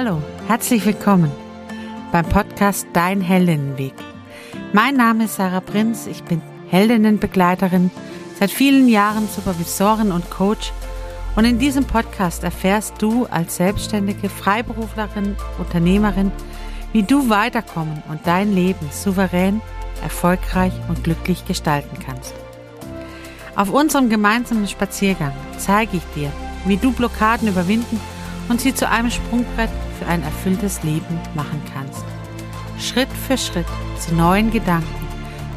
Hallo, herzlich willkommen beim Podcast Dein Heldinnenweg. Mein Name ist Sarah Prinz, ich bin Heldinnenbegleiterin, seit vielen Jahren Supervisorin und Coach und in diesem Podcast erfährst du als selbstständige Freiberuflerin, Unternehmerin, wie du weiterkommen und dein Leben souverän, erfolgreich und glücklich gestalten kannst. Auf unserem gemeinsamen Spaziergang zeige ich dir, wie du Blockaden überwinden und sie zu einem Sprungbrett für ein erfülltes Leben machen kannst. Schritt für Schritt zu neuen Gedanken,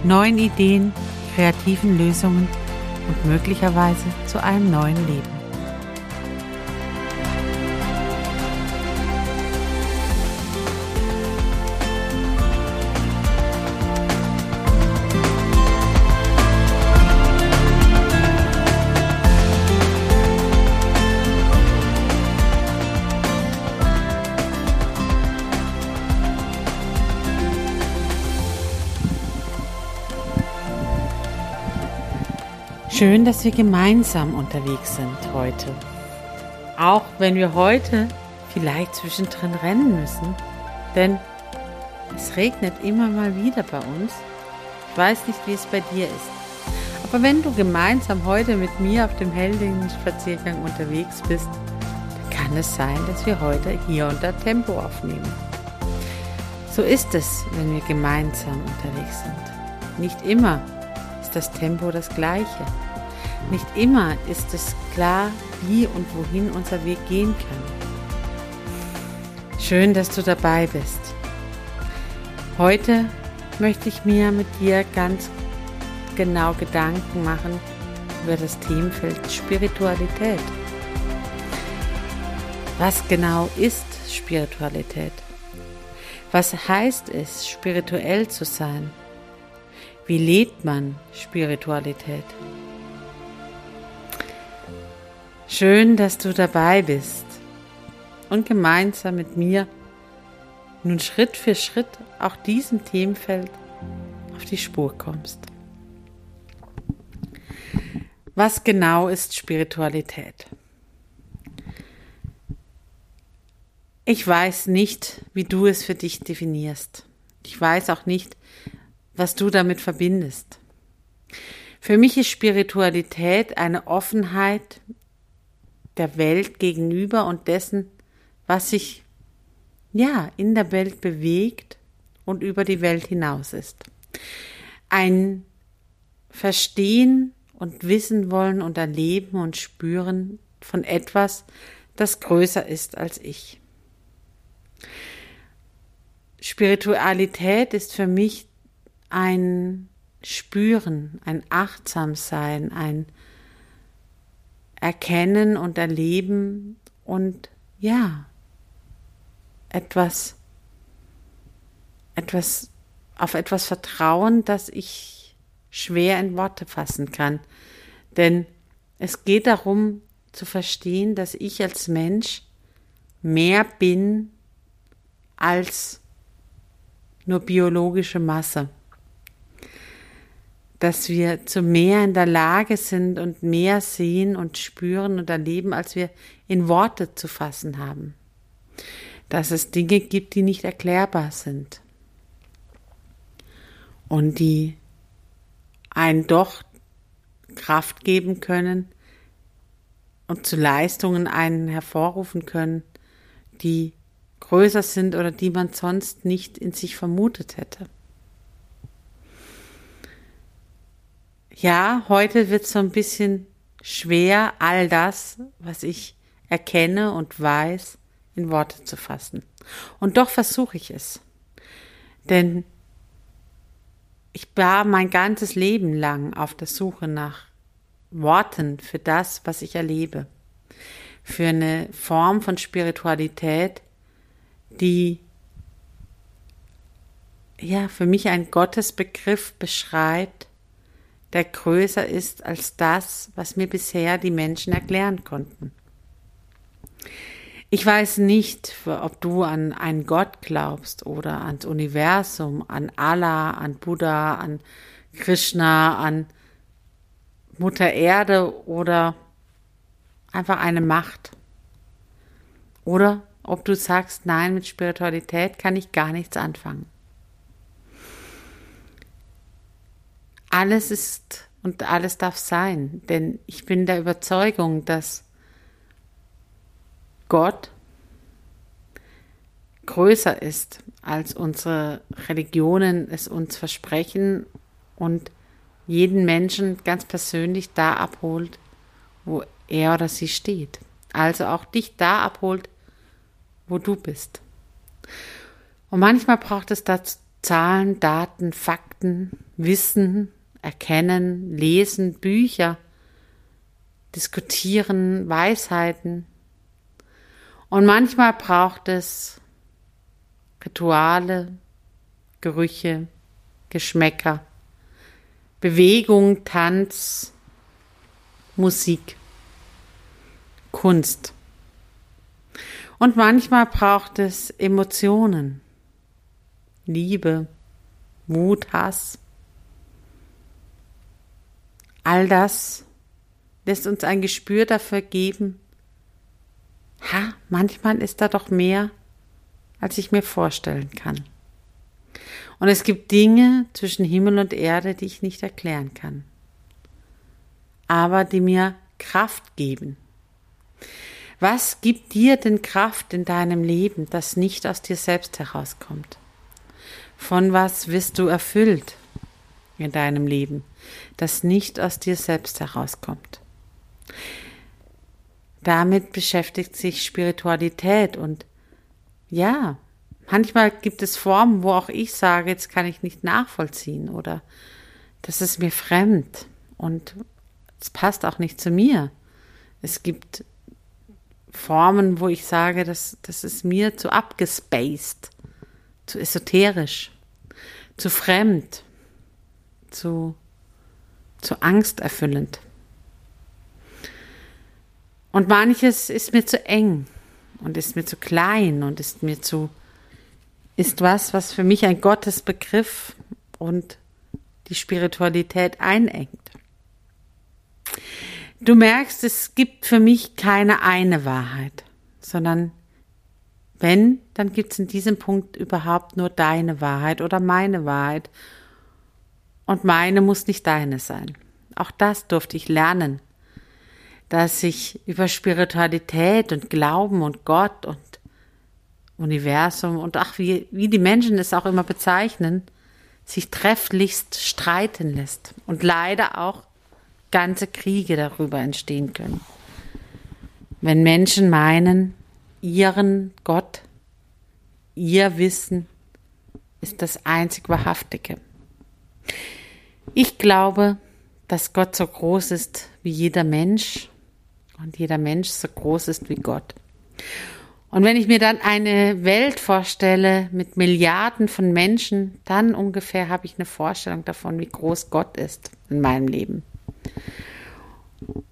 neuen Ideen, kreativen Lösungen und möglicherweise zu einem neuen Leben. Schön, dass wir gemeinsam unterwegs sind heute. Auch wenn wir heute vielleicht zwischendrin rennen müssen, denn es regnet immer mal wieder bei uns. Ich weiß nicht, wie es bei dir ist. Aber wenn du gemeinsam heute mit mir auf dem Heldinnen-Spaziergang unterwegs bist, dann kann es sein, dass wir heute hier unter Tempo aufnehmen. So ist es, wenn wir gemeinsam unterwegs sind. Nicht immer ist das Tempo das gleiche. Nicht immer ist es klar, wie und wohin unser Weg gehen kann. Schön, dass du dabei bist. Heute möchte ich mir mit dir ganz genau Gedanken machen über das Themenfeld Spiritualität. Was genau ist Spiritualität? Was heißt es, spirituell zu sein? Wie lebt man Spiritualität? Schön, dass du dabei bist und gemeinsam mit mir nun Schritt für Schritt auch diesem Themenfeld auf die Spur kommst. Was genau ist Spiritualität? Ich weiß nicht, wie du es für dich definierst. Ich weiß auch nicht, was du damit verbindest. Für mich ist Spiritualität eine Offenheit der Welt gegenüber und dessen, was sich ja in der Welt bewegt und über die Welt hinaus ist. Ein Verstehen und Wissen wollen und erleben und spüren von etwas, das größer ist als ich. Spiritualität ist für mich ein Spüren, ein Achtsamsein, ein erkennen und erleben und ja, etwas, etwas, auf etwas vertrauen, das ich schwer in Worte fassen kann. Denn es geht darum zu verstehen, dass ich als Mensch mehr bin als nur biologische Masse dass wir zu mehr in der Lage sind und mehr sehen und spüren und erleben, als wir in Worte zu fassen haben. Dass es Dinge gibt, die nicht erklärbar sind und die einen doch Kraft geben können und zu Leistungen einen hervorrufen können, die größer sind oder die man sonst nicht in sich vermutet hätte. Ja, heute wird so ein bisschen schwer, all das, was ich erkenne und weiß, in Worte zu fassen. Und doch versuche ich es. Denn ich war mein ganzes Leben lang auf der Suche nach Worten für das, was ich erlebe. Für eine Form von Spiritualität, die ja für mich ein Gottesbegriff beschreibt, der größer ist als das, was mir bisher die Menschen erklären konnten. Ich weiß nicht, ob du an einen Gott glaubst oder ans Universum, an Allah, an Buddha, an Krishna, an Mutter Erde oder einfach eine Macht. Oder ob du sagst, nein, mit Spiritualität kann ich gar nichts anfangen. Alles ist und alles darf sein, denn ich bin der Überzeugung, dass Gott größer ist, als unsere Religionen es uns versprechen und jeden Menschen ganz persönlich da abholt, wo er oder sie steht. Also auch dich da abholt, wo du bist. Und manchmal braucht es dazu Zahlen, Daten, Fakten, Wissen, Erkennen, Lesen, Bücher, Diskutieren, Weisheiten. Und manchmal braucht es Rituale, Gerüche, Geschmäcker, Bewegung, Tanz, Musik, Kunst. Und manchmal braucht es Emotionen, Liebe, Wut, Hass. All das lässt uns ein Gespür dafür geben, ha, manchmal ist da doch mehr, als ich mir vorstellen kann. Und es gibt Dinge zwischen Himmel und Erde, die ich nicht erklären kann, aber die mir Kraft geben. Was gibt dir denn Kraft in deinem Leben, das nicht aus dir selbst herauskommt? Von was wirst du erfüllt in deinem Leben, das nicht aus dir selbst herauskommt? Damit beschäftigt sich Spiritualität und ja, manchmal gibt es Formen, wo auch ich sage, jetzt kann ich nicht nachvollziehen oder das ist mir fremd und es passt auch nicht zu mir. Es gibt Formen, wo ich sage, das, das ist mir zu abgespaced, zu esoterisch, zu fremd, zu, zu angsterfüllend. Und manches ist mir zu eng und ist mir zu klein und ist mir zu, ist was, was für mich ein Gottesbegriff und die Spiritualität einengt. Du merkst, es gibt für mich keine eine Wahrheit, sondern wenn, dann gibt es in diesem Punkt überhaupt nur deine Wahrheit oder meine Wahrheit. Und meine muss nicht deine sein. Auch das durfte ich lernen dass ich über Spiritualität und Glauben und Gott und Universum und ach, wie, wie die Menschen es auch immer bezeichnen, sich trefflichst streiten lässt und leider auch ganze Kriege darüber entstehen können. Wenn Menschen meinen, ihren Gott, ihr Wissen ist das einzig Wahrhaftige. Ich glaube, dass Gott so groß ist wie jeder Mensch und jeder Mensch so groß ist wie Gott. Und wenn ich mir dann eine Welt vorstelle mit Milliarden von Menschen, dann ungefähr habe ich eine Vorstellung davon, wie groß Gott ist in meinem Leben.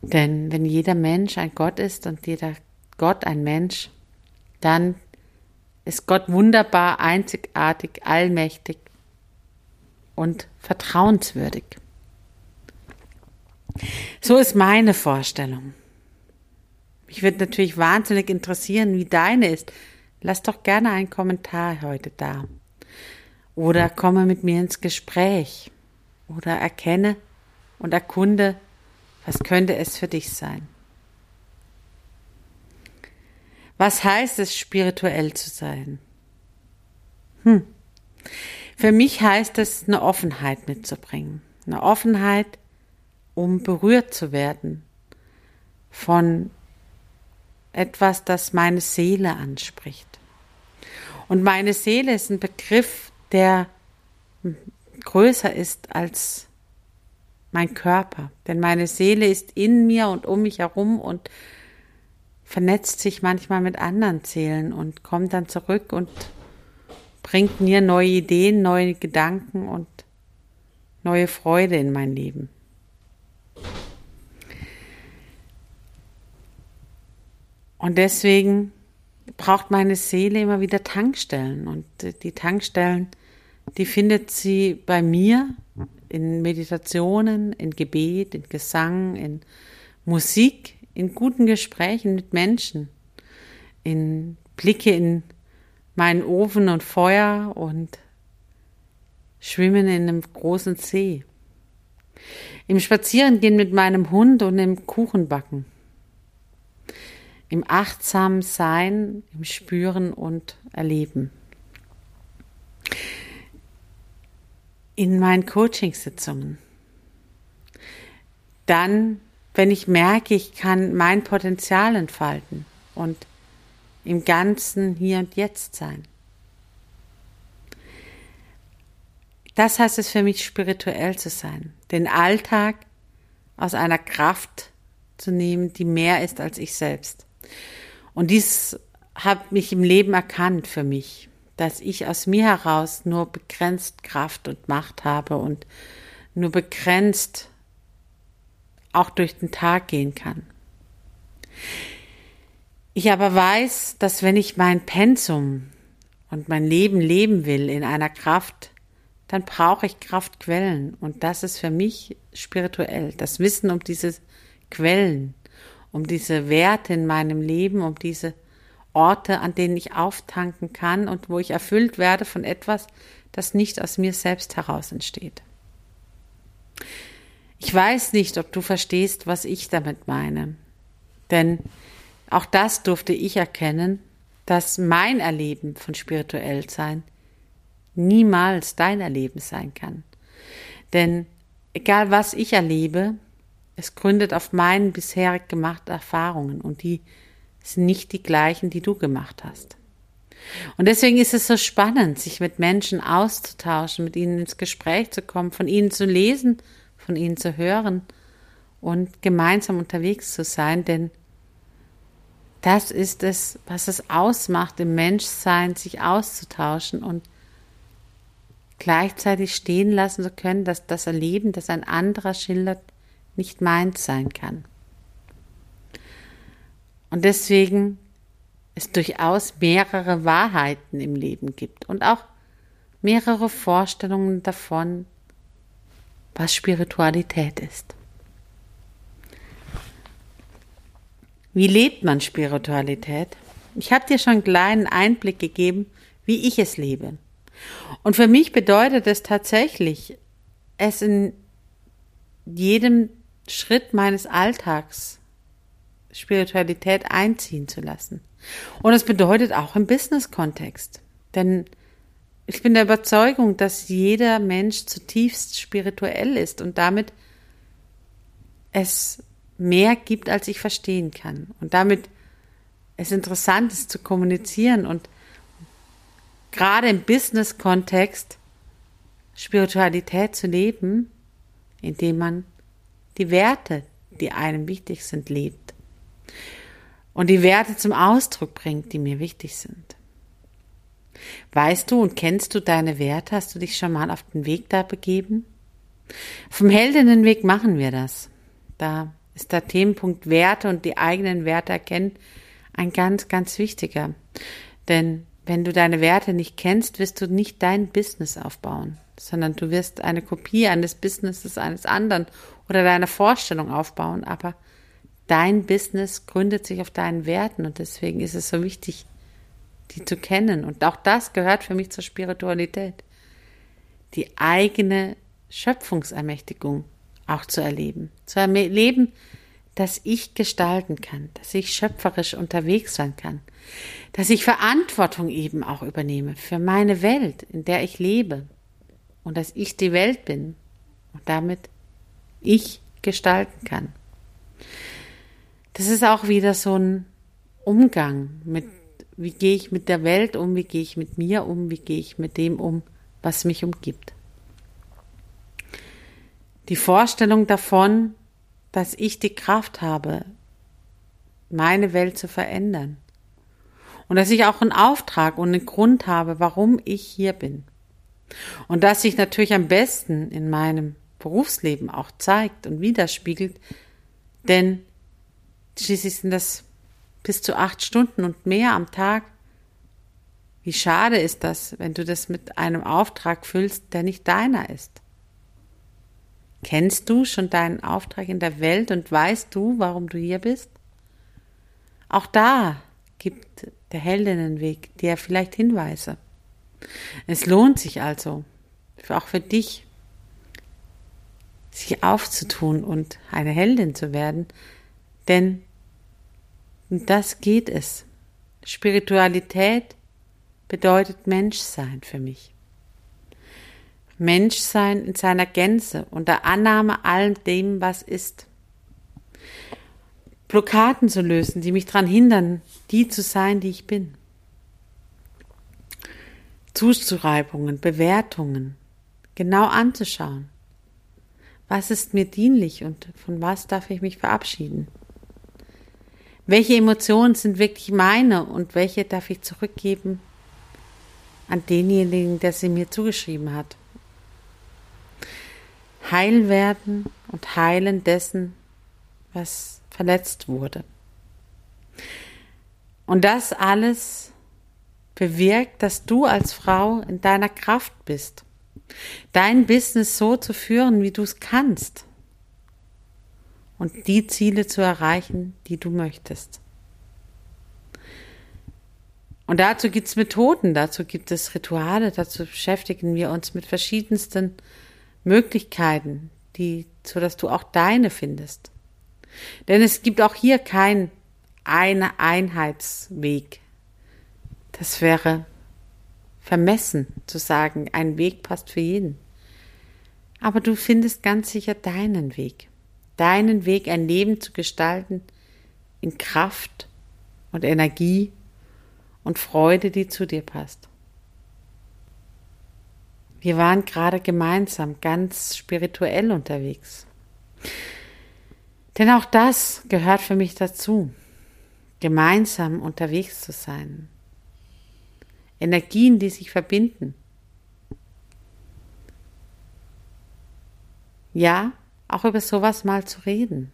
Denn wenn jeder Mensch ein Gott ist und jeder Gott ein Mensch, dann ist Gott wunderbar, einzigartig, allmächtig und vertrauenswürdig. So ist meine Vorstellung. Mich würde natürlich wahnsinnig interessieren, wie deine ist. Lass doch gerne einen Kommentar heute da. Oder komme mit mir ins Gespräch. Oder erkenne und erkunde, was könnte es für dich sein. Was heißt es, spirituell zu sein? Hm. Für mich heißt es, eine Offenheit mitzubringen. Eine Offenheit, um berührt zu werden von etwas, das meine Seele anspricht. Und meine Seele ist ein Begriff, der größer ist als mein Körper. Denn meine Seele ist in mir und um mich herum und vernetzt sich manchmal mit anderen Seelen und kommt dann zurück und bringt mir neue Ideen, neue Gedanken und neue Freude in mein Leben. Und deswegen braucht meine Seele immer wieder Tankstellen. Und die Tankstellen, die findet sie bei mir in Meditationen, in Gebet, in Gesang, in Musik, in guten Gesprächen mit Menschen, in blicke in meinen Ofen und Feuer und schwimme in einem großen See. Im Spazierengehen mit meinem Hund und im Kuchenbacken. Im achtsamen Sein, im Spüren und Erleben. In meinen Coachingsitzungen. Dann, wenn ich merke, ich kann mein Potenzial entfalten und im Ganzen hier und jetzt sein. Das heißt es für mich, spirituell zu sein, den Alltag aus einer Kraft zu nehmen, die mehr ist als ich selbst. Und dies hat mich im Leben erkannt für mich, dass ich aus mir heraus nur begrenzt Kraft und Macht habe und nur begrenzt auch durch den Tag gehen kann. Ich aber weiß, dass wenn ich mein Pensum und mein Leben leben will in einer Kraft, dann brauche ich Kraftquellen. Und das ist für mich spirituell. Das Wissen um diese Quellen, um diese Werte in meinem Leben, um diese Orte, an denen ich auftanken kann und wo ich erfüllt werde von etwas, das nicht aus mir selbst heraus entsteht. Ich weiß nicht, ob du verstehst, was ich damit meine. Denn auch das durfte ich erkennen, dass mein Erleben von spirituell sein niemals dein Erleben sein kann. Denn egal was ich erlebe, es gründet auf meinen bisherig gemachten Erfahrungen und die sind nicht die gleichen, die du gemacht hast. Und deswegen ist es so spannend, sich mit Menschen auszutauschen, mit ihnen ins Gespräch zu kommen, von ihnen zu lesen, von ihnen zu hören und gemeinsam unterwegs zu sein, denn das ist es, was es ausmacht, im Menschsein sich auszutauschen und gleichzeitig stehen lassen zu können, dass das Erleben, das ein anderer schildert, nicht meins sein kann. Und deswegen es durchaus mehrere Wahrheiten im Leben gibt und auch mehrere Vorstellungen davon, was Spiritualität ist. Wie lebt man Spiritualität? Ich habe dir schon einen kleinen Einblick gegeben, wie ich es lebe. Und für mich bedeutet es tatsächlich, es in jedem Schritt meines Alltags Spiritualität einziehen zu lassen. Und es bedeutet auch im Business-Kontext. Denn ich bin der Überzeugung, dass jeder Mensch zutiefst spirituell ist und damit es mehr gibt, als ich verstehen kann. Und damit es interessant ist zu kommunizieren und gerade im Business-Kontext Spiritualität zu leben, indem man die Werte, die einem wichtig sind, lebt. Und die Werte zum Ausdruck bringt, die mir wichtig sind. Weißt du und kennst du deine Werte? Hast du dich schon mal auf den Weg da begeben? Vom Heldinnenweg machen wir das. Da ist der Themenpunkt Werte und die eigenen Werte erkennen ein ganz, ganz wichtiger. Denn wenn du deine Werte nicht kennst, wirst du nicht dein Business aufbauen, sondern du wirst eine Kopie eines Businesses eines anderen oder deiner Vorstellung aufbauen. Aber dein Business gründet sich auf deinen Werten und deswegen ist es so wichtig, die zu kennen. Und auch das gehört für mich zur Spiritualität. Die eigene Schöpfungsermächtigung auch zu erleben. Zu erleben, dass ich gestalten kann, dass ich schöpferisch unterwegs sein kann, dass ich Verantwortung eben auch übernehme für meine Welt, in der ich lebe und dass ich die Welt bin und damit ich gestalten kann. Das ist auch wieder so ein Umgang mit, wie gehe ich mit der Welt um, wie gehe ich mit mir um, wie gehe ich mit dem um, was mich umgibt die Vorstellung davon, dass ich die Kraft habe, meine Welt zu verändern. Und dass ich auch einen Auftrag und einen Grund habe, warum ich hier bin. Und dass sich natürlich am besten in meinem Berufsleben auch zeigt und widerspiegelt, denn schließlich sind das bis zu acht Stunden und mehr am Tag. Wie schade ist das, wenn du das mit einem Auftrag füllst, der nicht deiner ist. Kennst du schon deinen Auftrag in der Welt und weißt du, warum du hier bist? Auch da gibt der Heldinnenweg dir vielleicht Hinweise. Es lohnt sich also, auch für dich, sich aufzutun und eine Heldin zu werden, denn das geht es. Spiritualität bedeutet Menschsein für mich. Menschsein in seiner Gänze, unter Annahme allem dem, was ist. Blockaden zu lösen, die mich daran hindern, die zu sein, die ich bin. Zuschreibungen, Bewertungen genau anzuschauen. Was ist mir dienlich und von was darf ich mich verabschieden? Welche Emotionen sind wirklich meine und welche darf ich zurückgeben an denjenigen, der sie mir zugeschrieben hat? Heil werden und heilen dessen, was verletzt wurde. Und das alles bewirkt, dass du als Frau in deiner Kraft bist, dein Business so zu führen, wie du es kannst und die Ziele zu erreichen, die du möchtest. Und dazu gibt es Methoden, dazu gibt es Rituale, dazu beschäftigen wir uns mit verschiedensten Möglichkeiten, die, so dass du auch deine findest. Denn es gibt auch hier kein eine Einheitsweg. Das wäre vermessen zu sagen, ein Weg passt für jeden. Aber du findest ganz sicher deinen Weg. Deinen Weg, ein Leben zu gestalten in Kraft und Energie und Freude, die zu dir passt. Wir waren gerade gemeinsam ganz spirituell unterwegs. Denn auch das gehört für mich dazu, gemeinsam unterwegs zu sein. Energien, die sich verbinden. Ja, auch über sowas mal zu reden.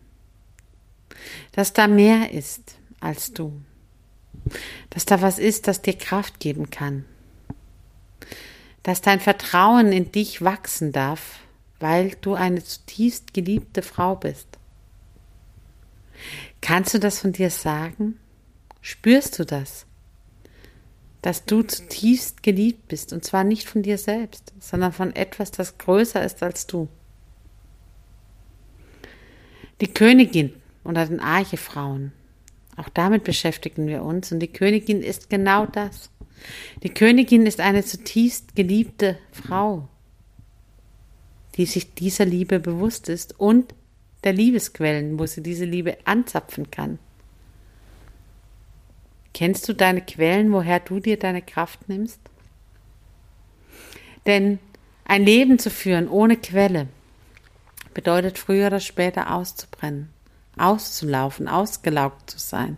Dass da mehr ist als du. Dass da was ist, das dir Kraft geben kann. Dass dein Vertrauen in dich wachsen darf, weil du eine zutiefst geliebte Frau bist. Kannst du das von dir sagen? Spürst du das? Dass du zutiefst geliebt bist und zwar nicht von dir selbst, sondern von etwas, das größer ist als du. Die Königin oder den Archefrauen, auch damit beschäftigen wir uns und die Königin ist genau das. Die Königin ist eine zutiefst geliebte Frau, die sich dieser Liebe bewusst ist und der Liebesquellen, wo sie diese Liebe anzapfen kann. Kennst du deine Quellen, woher du dir deine Kraft nimmst? Denn ein Leben zu führen ohne Quelle bedeutet früher oder später auszubrennen, auszulaufen, ausgelaugt zu sein.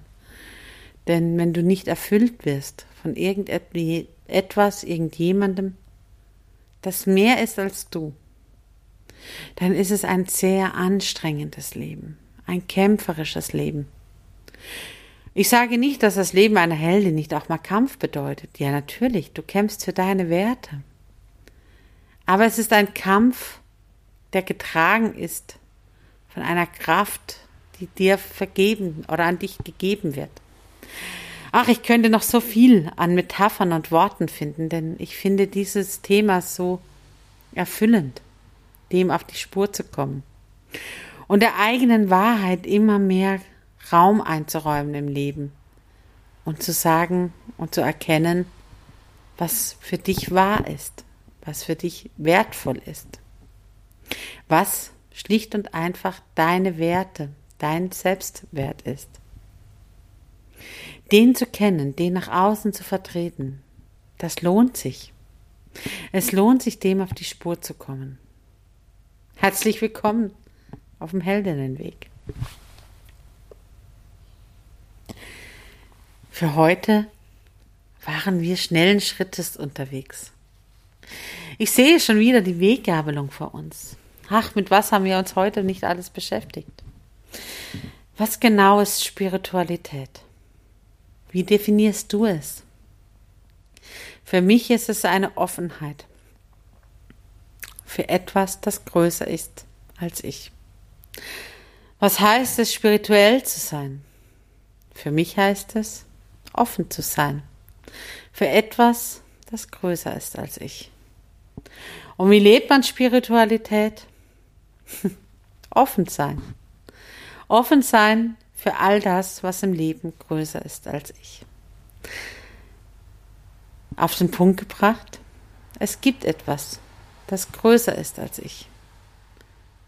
Denn wenn du nicht erfüllt wirst von irgendetwas, irgendjemandem, das mehr ist als du, dann ist es ein sehr anstrengendes Leben, ein kämpferisches Leben. Ich sage nicht, dass das Leben einer Heldin nicht auch mal Kampf bedeutet. Ja, natürlich, du kämpfst für deine Werte. Aber es ist ein Kampf, der getragen ist von einer Kraft, die dir vergeben oder an dich gegeben wird. Ach, ich könnte noch so viel an Metaphern und Worten finden, denn ich finde dieses Thema so erfüllend dem auf die Spur zu kommen und der eigenen Wahrheit immer mehr Raum einzuräumen im Leben und zu sagen und zu erkennen, was für dich wahr ist, was für dich wertvoll ist, was schlicht und einfach deine Werte, dein Selbstwert ist. Den zu kennen, den nach außen zu vertreten, das lohnt sich. Es lohnt sich, dem auf die Spur zu kommen. Herzlich willkommen auf dem Heldinnenweg. Für heute waren wir schnellen Schrittes unterwegs. Ich sehe schon wieder die Weggabelung vor uns. Ach, mit was haben wir uns heute nicht alles beschäftigt? Was genau ist Spiritualität? Wie definierst du es? Für mich ist es eine Offenheit für etwas, das größer ist als ich. Was heißt es, spirituell zu sein? Für mich heißt es, offen zu sein für etwas, das größer ist als ich. Und wie lebt man Spiritualität? offen sein. Offen sein für all das, was im Leben größer ist als ich. Auf den Punkt gebracht, es gibt etwas, das größer ist als ich.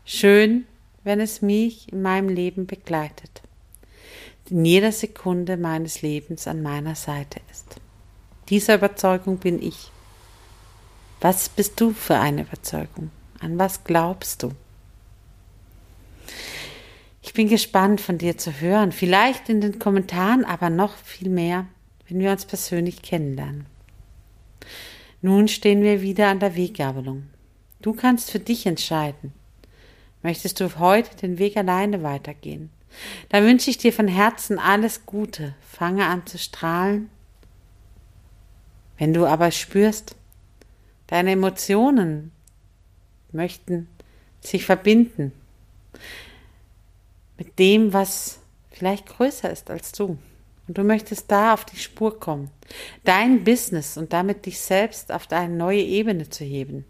Schön, wenn es mich in meinem Leben begleitet, in jeder Sekunde meines Lebens an meiner Seite ist. Dieser Überzeugung bin ich. Was bist du für eine Überzeugung? An was glaubst du? Ich bin gespannt von dir zu hören, vielleicht in den Kommentaren, aber noch viel mehr, wenn wir uns persönlich kennenlernen. Nun stehen wir wieder an der Weggabelung. Du kannst für dich entscheiden. Möchtest du heute den Weg alleine weitergehen? Dann wünsche ich dir von Herzen alles Gute. Fange an zu strahlen. Wenn du aber spürst, deine Emotionen möchten sich verbinden, mit dem, was vielleicht größer ist als du. Und du möchtest da auf die Spur kommen, dein Business und damit dich selbst auf eine neue Ebene zu heben.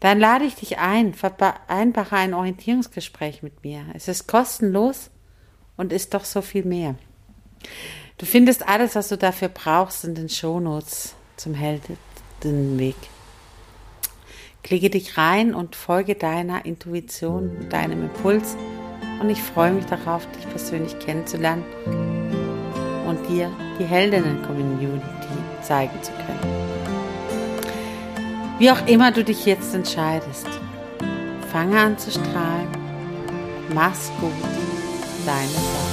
Dann lade ich dich ein, vereinbare ein Orientierungsgespräch mit mir. Es ist kostenlos und ist doch so viel mehr. Du findest alles, was du dafür brauchst, in den Shownotes zum Heldenweg. Klicke dich rein und folge deiner Intuition, deinem Impuls und ich freue mich darauf, dich persönlich kennenzulernen und dir die Heldinnen-Community zeigen zu können. Wie auch immer du dich jetzt entscheidest, fange an zu strahlen. Mach's gut, deine Sache.